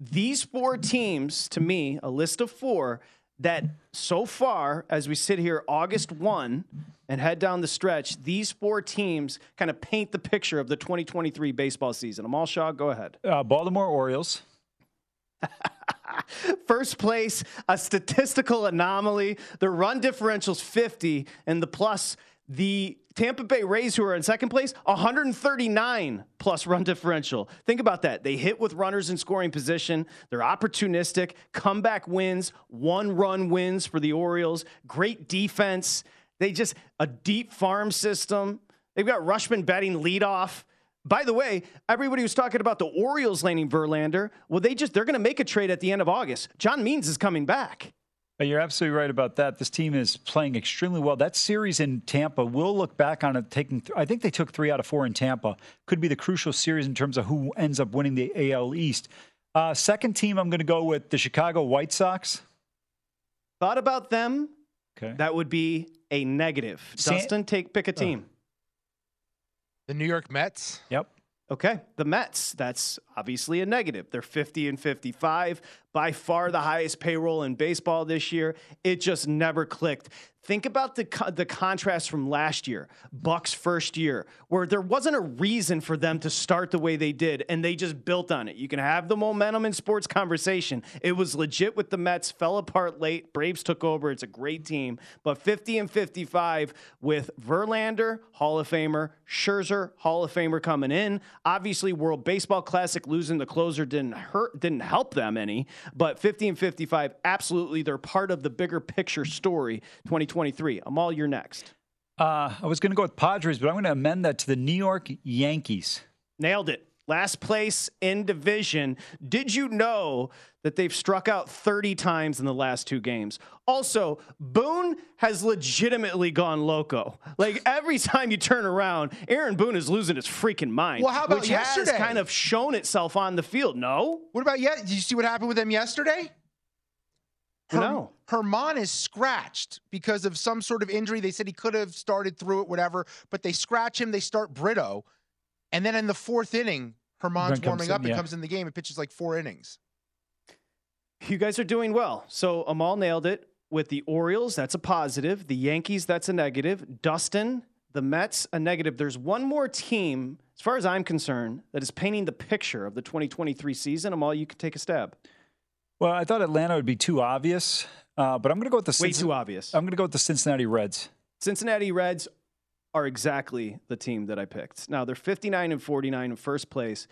These four teams, to me, a list of four, that so far, as we sit here August 1 and head down the stretch, these four teams kind of paint the picture of the 2023 baseball season. Amal Shah, go ahead. Uh, Baltimore Orioles. First place, a statistical anomaly. The run differential's 50, and the plus the Tampa Bay Rays, who are in second place, 139 plus run differential. Think about that. They hit with runners in scoring position. They're opportunistic. Comeback wins, one run wins for the Orioles. Great defense. They just, a deep farm system. They've got Rutschman batting leadoff. By the way, everybody was talking about the Orioles landing Verlander. Well, they just, they're going to make a trade at the end of August. John Means is coming back. You're absolutely right about that. This team is playing extremely well. That series in Tampa, we'll look back on it taking, th- I think they took three out of four in Tampa. Could be the crucial series in terms of who ends up winning the AL East. Uh, second team, I'm going to go with the Chicago White Sox. Thought about them. Okay. That would be a negative. San- Dustin, take pick a team. Oh. The New York Mets. Yep. Okay, the Mets. That's obviously a negative. They're 50 and 55, by far the highest payroll in baseball this year. It just never clicked. Think about the the contrast from last year, Buck's first year, where there wasn't a reason for them to start the way they did, and they just built on it. You can have the momentum in sports conversation. It was legit with the Mets, fell apart late. Braves took over. It's a great team, but 50 and 55 with Verlander, Hall of Famer, Scherzer, Hall of Famer coming in. Obviously, World Baseball Classic losing the closer didn't hurt, didn't help them any, but 50 and 55, absolutely, they're part of the bigger picture story. 20. 2023. Amal, you're next. Uh, I was going to go with Padres, but I'm going to amend that to the New York Yankees. Nailed it. Last place in division. Did you know that they've struck out 30 times in the last two games? Also, Boone has legitimately gone loco. Like every time you turn around, Aaron Boone is losing his freaking mind. Well, how about which yesterday? Has kind of shown itself on the field. No. What about yet? Did you see what happened with them yesterday? Her- no. Germán is scratched because of some sort of injury. They said he could have started through it, whatever, but they scratch him. They start Brito. And then in the fourth inning, Germán's warming up in, and comes in the game and pitches like four innings. You guys are doing well. So Amal nailed it with the Orioles. That's a positive. The Yankees, that's a negative. Dustin, the Mets, a negative. There's one more team, as far as I'm concerned, that is painting the picture of the 2023 season. Amal, you can take a stab. Well, I thought Atlanta would be too obvious, uh, but I'm going to go with the way too obvious. I'm going to go with the Cincinnati Reds. Cincinnati Reds are exactly the team that I picked. Now they're 59 and 49 in first place.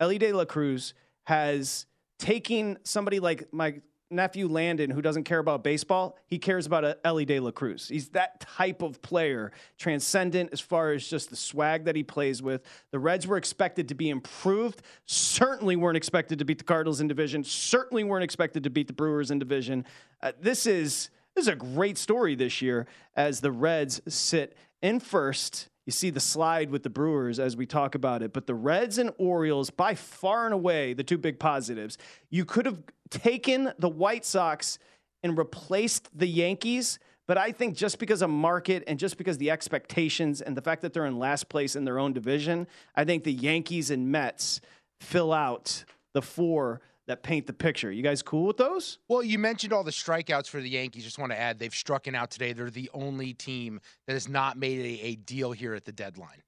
Elly De La Cruz has taken somebody like my nephew Landon, who doesn't care about baseball, he cares about a Elly De La Cruz. He's that type of player, transcendent as far as just the swag that he plays with. The Reds were expected to be improved. Certainly weren't expected to beat the Cardinals in division. Certainly weren't expected to beat the Brewers in division. Uh, this is this is a great story this year as the Reds sit in first you see the slide with the Brewers as we talk about it, but the Reds and Orioles, by far and away, the two big positives. You could have taken the White Sox and replaced the Yankees, but I think just because of market and just because the expectations and the fact that they're in last place in their own division, I think the Yankees and Mets fill out the four that paint the picture. You guys cool with those? Well, you mentioned all the strikeouts for the Yankees. Just want to add they've struck out today. They're the only team that has not made a, a deal here at the deadline.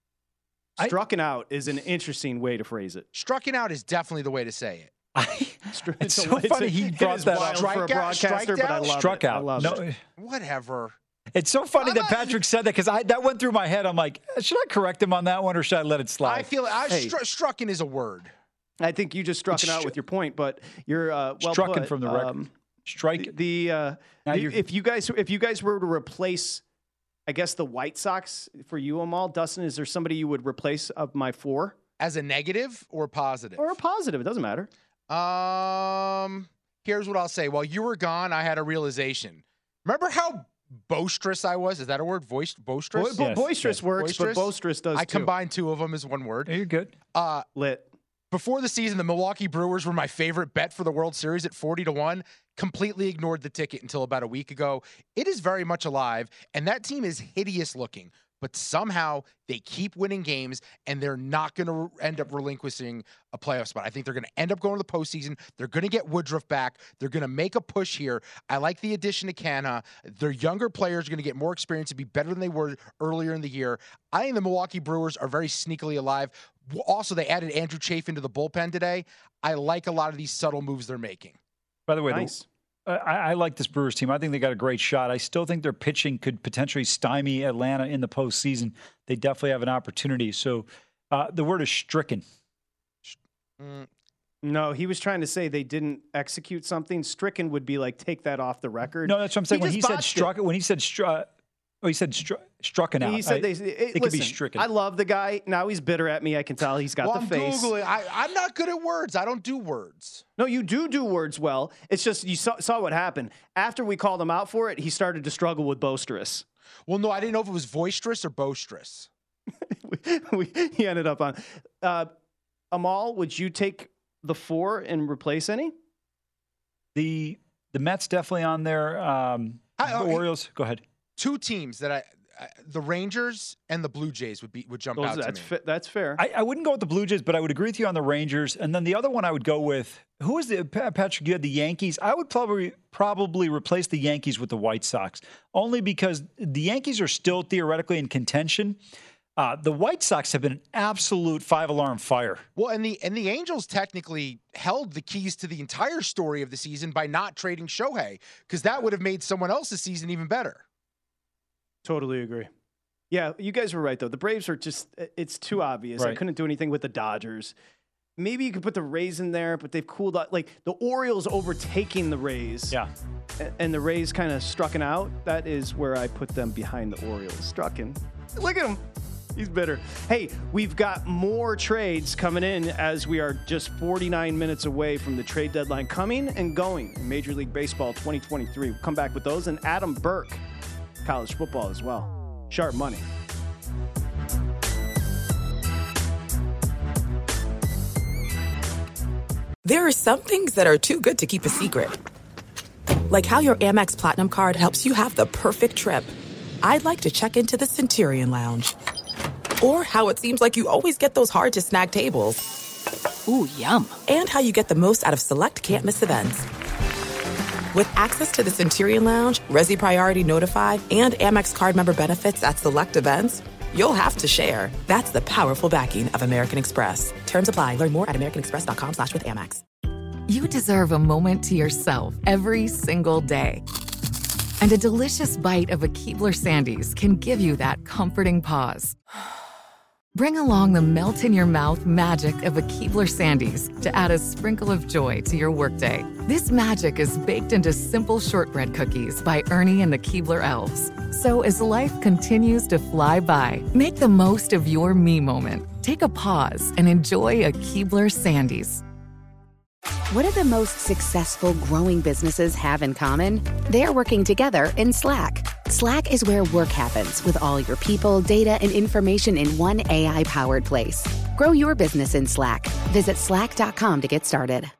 Strucken out is an interesting way to phrase it. Strucken out is definitely the way to say it. I, it's so funny he brought that up. for a broadcaster, but I love Struck it. out. I love no, it. Whatever. It's so funny that Patrick said that because I that went through my head. I'm like, should I correct him on that one or should I let it slide? I feel I, Hey. stru- strucken is a word. I think you just struck It's it out stru- with your point, but you're uh, well Strucken put. from the record. Um, Strike. the uh, the- if you guys if you guys were to replace, I guess the White Sox for you, Amal Dustin, is there somebody you would replace of my four As a negative or positive? or a positive? It doesn't matter. Um, here's what I'll say. While you were gone, I had a realization. Remember how boisterous I was? Is that a word? Voice boisterous? Bo- Yes, boisterous yes. works, Boisterous? but boisterous does I too. combined two of them as one word. You're good. Uh, lit. Before the season, the Milwaukee Brewers were my favorite bet for the World Series at 40 to 1. Completely ignored the ticket until about a week ago. It is very much alive, and that team is hideous looking. But somehow they keep winning games, and they're not going to end up relinquishing a playoff spot. I think they're going to end up going to the postseason. They're going to get Woodruff back. They're going to make a push here. I like the addition of Canha. Their younger players are going to get more experience and be better than they were earlier in the year. I think the Milwaukee Brewers are very sneakily alive. Also, they added Andrew Chafe to the bullpen today. I like a lot of these subtle moves they're making. By the way, the- Nice. I, I like this Brewers team. I think they got a great shot. I still think their pitching could potentially stymie Atlanta in the postseason. They definitely have an opportunity. So uh, the word is stricken. Mm, No, he was trying to say they didn't execute something. Stricken would be like take that off the record. No, that's what I'm saying. He when he said botched it. struck, when he said struck, oh, he said stru- strucken out. He said I- they. It, it could be listen, stricken. I love the guy. Now he's bitter at me. I can tell he's got well, the I'm face. Googling. I, I'm not good at words. I don't do words. No, you do do words well. It's just you saw, saw what happened after we called him out for it. He started to struggle with boisterous. Well, no, I didn't know if it was boisterous or boisterous. we, he ended up on. Uh, Amal, would you take the four and replace any? the the Mets definitely on there. Um, I- the okay. Orioles. Go ahead. Two teams that I, I the Rangers and the Blue Jays would be would jump out Those, to that's me. fa- that's fair. I, I wouldn't go with the Blue Jays, but I would agree with you on the Rangers. And then the other one I would go with who is the Patrick? You had the Yankees. I would probably probably replace the Yankees with the White Sox, only because the Yankees are still theoretically in contention. Uh, the White Sox have been an absolute five alarm fire. Well, and the and the Angels technically held the keys to the entire story of the season by not trading Shohei because that would have made someone else's season even better. Totally agree. Yeah, you guys were right though. The Braves are just it's too obvious. I couldn't do anything with the Dodgers. Maybe you could put the Rays in there, but they've cooled out. Like the Orioles overtaking the Rays. Yeah. And the Rays kind of strucken out. That is where I put them behind the Orioles. Strucken. Look at him. He's bitter. Hey, we've got more trades coming in as we are just 49 minutes away from the trade deadline coming and going in Major League Baseball 2023. We'll come back with those and Adam Burke, college football as well. Sharp money. There are some things that are too good to keep a secret. Like how your Amex Platinum card helps you have the perfect trip. I'd like to check into the Centurion Lounge. Or how it seems like you always get those hard to snag tables. Ooh, yum. And how you get the most out of select can't miss events. With access to the Centurion Lounge, Resy Priority Notify, and Amex card member benefits at select events, you'll have to share. That's the powerful backing of American Express. Terms apply. Learn more at americanexpress.com slash with Amex. You deserve a moment to yourself every single day. And a delicious bite of a Keebler Sandies can give you that comforting pause. Bring along the melt in your mouth magic of a Keebler Sandies to add a sprinkle of joy to your workday. This magic is baked into simple shortbread cookies by Ernie and the Keebler Elves. So as life continues to fly by, make the most of your me moment. Take a pause and enjoy a Keebler Sandies. What do the most successful growing businesses have in common? They're working together in Slack. Slack is where work happens with all your people, data, and information in one AI powered place. Grow your business in Slack. Visit slack.com to get started.